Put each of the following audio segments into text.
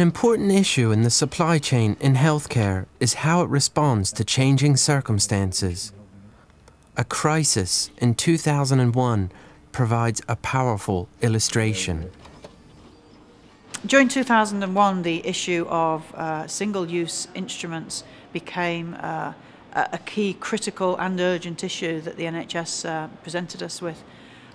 An important issue in the supply chain in healthcare is how it responds to changing circumstances. A crisis in 2001 provides a powerful illustration. During 2001, the issue of uh, single use instruments became uh, a key critical and urgent issue that the NHS uh, presented us with.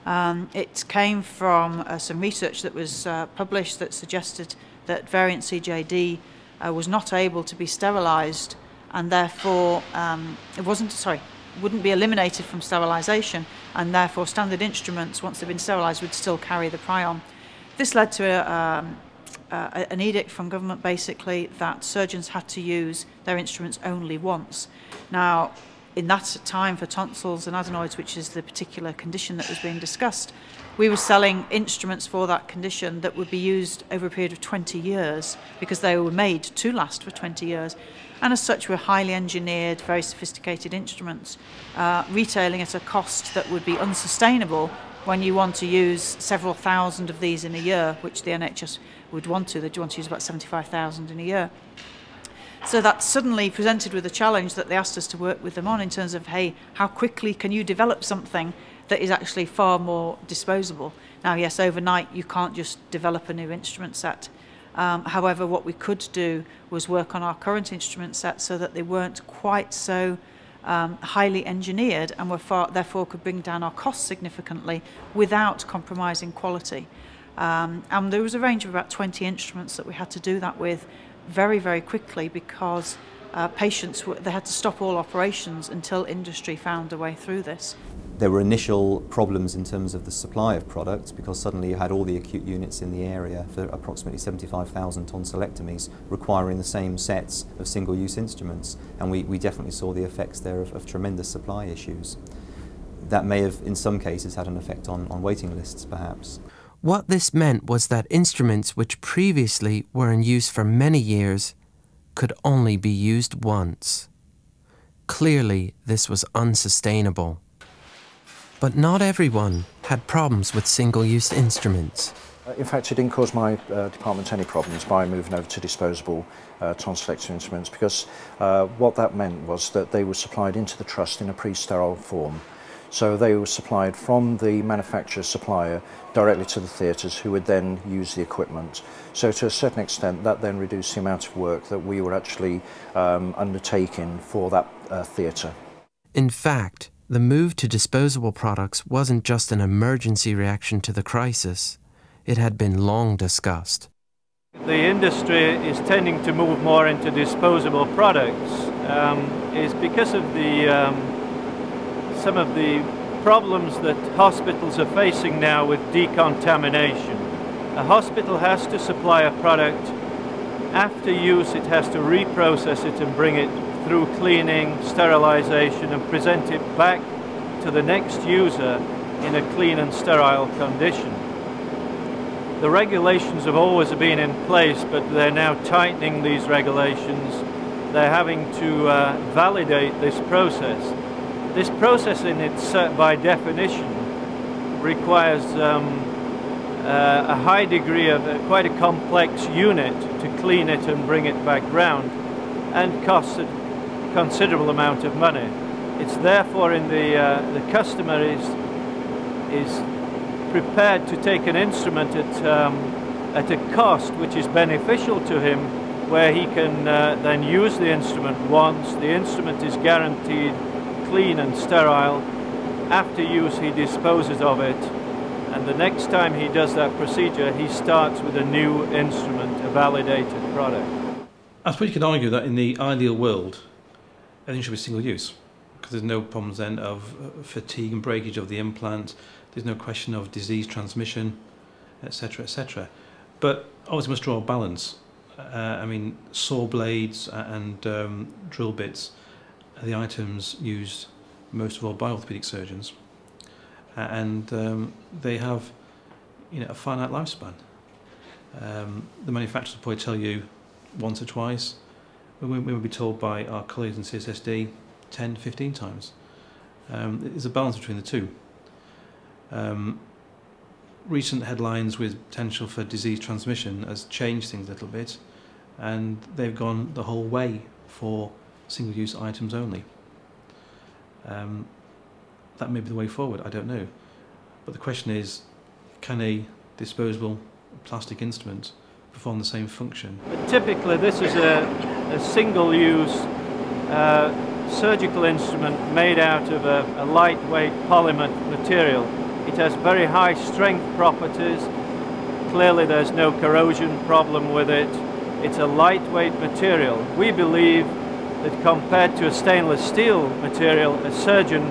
Um, it came from uh, some research that was uh, published that suggested that variant CJD uh, was not able to be sterilised and therefore um, it wasn't, sorry, wouldn't be eliminated from sterilisation and therefore standard instruments, once they've been sterilised, would still carry the prion. This led to a, um, an edict from government basically that surgeons had to use their instruments only once. Now, in that time for tonsils and adenoids, which is the particular condition that was being discussed, we were selling instruments for that condition that would be used over a period of 20 years because they were made to last for 20 years. And as such, were highly engineered, very sophisticated instruments, uh, retailing at a cost that would be unsustainable when you want to use several thousand of these in a year, which the NHS would want to. They'd want to use about 75,000 in a year. So that suddenly presented with a challenge that they asked us to work with them on in terms of, hey, how quickly can you develop something that is actually far more disposable? Now, yes, overnight you can't just develop a new instrument set. Um, however, what we could do was work on our current instrument set so that they weren't quite so um, highly engineered and were far, therefore could bring down our costs significantly without compromising quality. Um, and there was a range of about 20 instruments that we had to do that with very, very quickly because uh, patients, were, they had to stop all operations until industry found a way through this. There were initial problems in terms of the supply of products because suddenly you had all the acute units in the area for approximately 75,000 tonsillectomies requiring the same sets of single-use instruments and we, we definitely saw the effects there of, of tremendous supply issues. That may have in some cases had an effect on, on waiting lists perhaps. What this meant was that instruments which previously were in use for many years could only be used once. Clearly, this was unsustainable. But not everyone had problems with single use instruments. Uh, in fact, it didn't cause my uh, department any problems by moving over to disposable uh, tonsillectomy instruments because uh, what that meant was that they were supplied into the trust in a pre-sterile form. So they were supplied from the manufacturer supplier directly to the theatres who would then use the equipment. So to a certain extent that then reduced the amount of work that we were actually um, undertaking for that uh, theatre. In fact, the move to disposable products wasn't just an emergency reaction to the crisis, it had been long discussed. The industry is tending to move more into disposable products um, is because of the um, some of the problems that hospitals are facing now with decontamination. A hospital has to supply a product. After use, it has to reprocess it and bring it through cleaning, sterilization, and present it back to the next user in a clean and sterile condition. The regulations have always been in place, but they're now tightening these regulations. They're having to uh, validate this process. This process in its, uh, by definition, requires um, uh, a high degree of uh, quite a complex unit to clean it and bring it back round and costs a considerable amount of money. It's therefore in the, uh, the customer is, is prepared to take an instrument at, um, at a cost which is beneficial to him where he can uh, then use the instrument once, the instrument is guaranteed clean and sterile. After use, he disposes of it, and the next time he does that procedure, he starts with a new instrument, a validated product. I suppose you could argue that in the ideal world, everything should be single use, because there's no problems then of uh, fatigue and breakage of the implant, there's no question of disease transmission, etc., etc. But obviously, must draw a balance. Uh, I mean, saw blades and um, drill bits the items used most of all by orthopedic surgeons, and um, they have you know, a finite lifespan. Um, the manufacturers will probably tell you once or twice. We, we will be told by our colleagues in CSSD 10, 15 times. Um, there's a balance between the two. Um, recent headlines with potential for disease transmission has changed things a little bit. and they've gone the whole way for single-use items only. Um, that may be the way forward, I don't know. But the question is, can a disposable plastic instrument perform the same function? But typically this is a, a single-use uh, surgical instrument made out of a, a lightweight polymer material. It has very high strength properties. Clearly there's no corrosion problem with it. It's a lightweight material. We believe that compared to a stainless steel material, a surgeon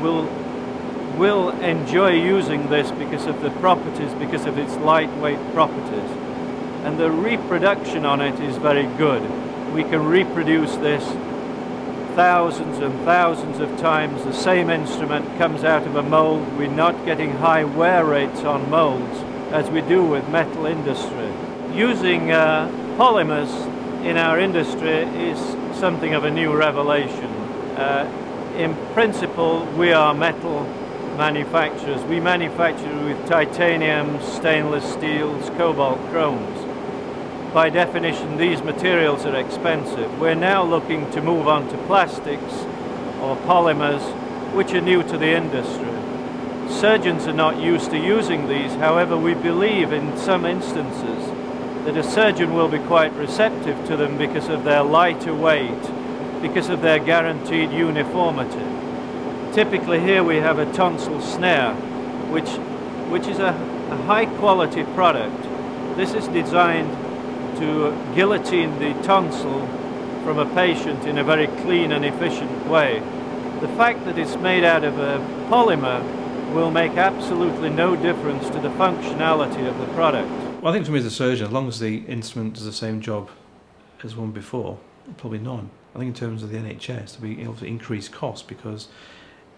will will enjoy using this because of the properties, because of its lightweight properties. And the reproduction on it is very good. We can reproduce this thousands and thousands of times. The same instrument comes out of a mold. We're not getting high wear rates on molds as we do with metal industry. Using uh, polymers in our industry is something of a new revelation. Uh, in principle, we are metal manufacturers. We manufacture with titanium, stainless steels, cobalt chromes. By definition, these materials are expensive. We're now looking to move on to plastics or polymers, which are new to the industry. Surgeons are not used to using these, however, we believe in some instances that a surgeon will be quite receptive to them because of their lighter weight, because of their guaranteed uniformity. Typically here we have a tonsil snare, which, which is a, a high quality product. This is designed to guillotine the tonsil from a patient in a very clean and efficient way. The fact that it's made out of a polymer will make absolutely no difference to the functionality of the product. Well, I think for me as a surgeon, as long as the instrument does the same job as one before, probably none. I think in terms of the NHS, be able to increase cost because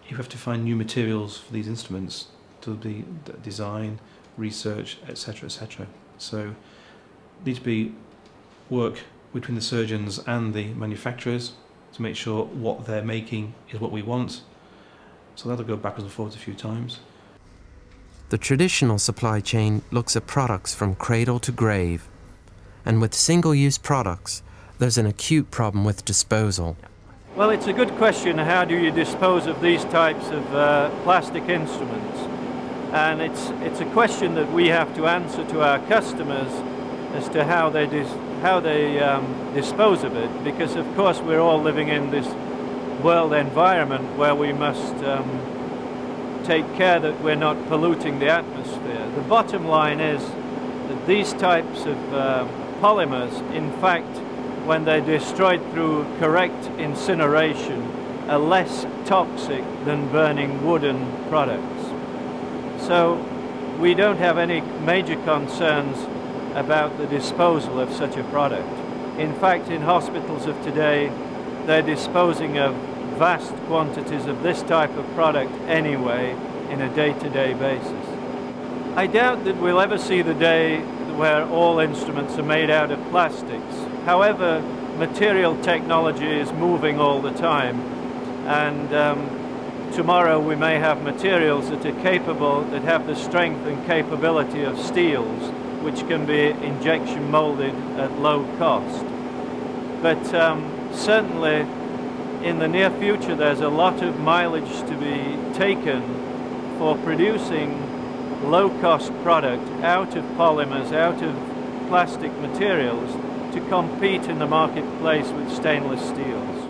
you have to find new materials for these instruments to be design, research, etc., etc. So, need to be work between the surgeons and the manufacturers to make sure what they're making is what we want. So that'll go backwards and forwards a few times. The traditional supply chain looks at products from cradle to grave, and with single use products, there's an acute problem with disposal. Well, it's a good question. How do you dispose of these types of uh, plastic instruments? And it's, it's a question that we have to answer to our customers as to how they, dis how they um, dispose of it. Because, of course, we're all living in this world environment where we must um, take care that we're not polluting the atmosphere. The bottom line is that these types of uh, polymers, in fact, when they're destroyed through correct incineration, are less toxic than burning wooden products. So we don't have any major concerns about the disposal of such a product. In fact, in hospitals of today, they're disposing of vast quantities of this type of product anyway in a day-to-day -day basis. I doubt that we'll ever see the day where all instruments are made out of plastics. However, material technology is moving all the time and um, tomorrow we may have materials that are capable, that have the strength and capability of steels which can be injection molded at low cost. But um, certainly in the near future there's a lot of mileage to be taken for producing low-cost product out of polymers, out of plastic materials to compete in the marketplace with stainless steels.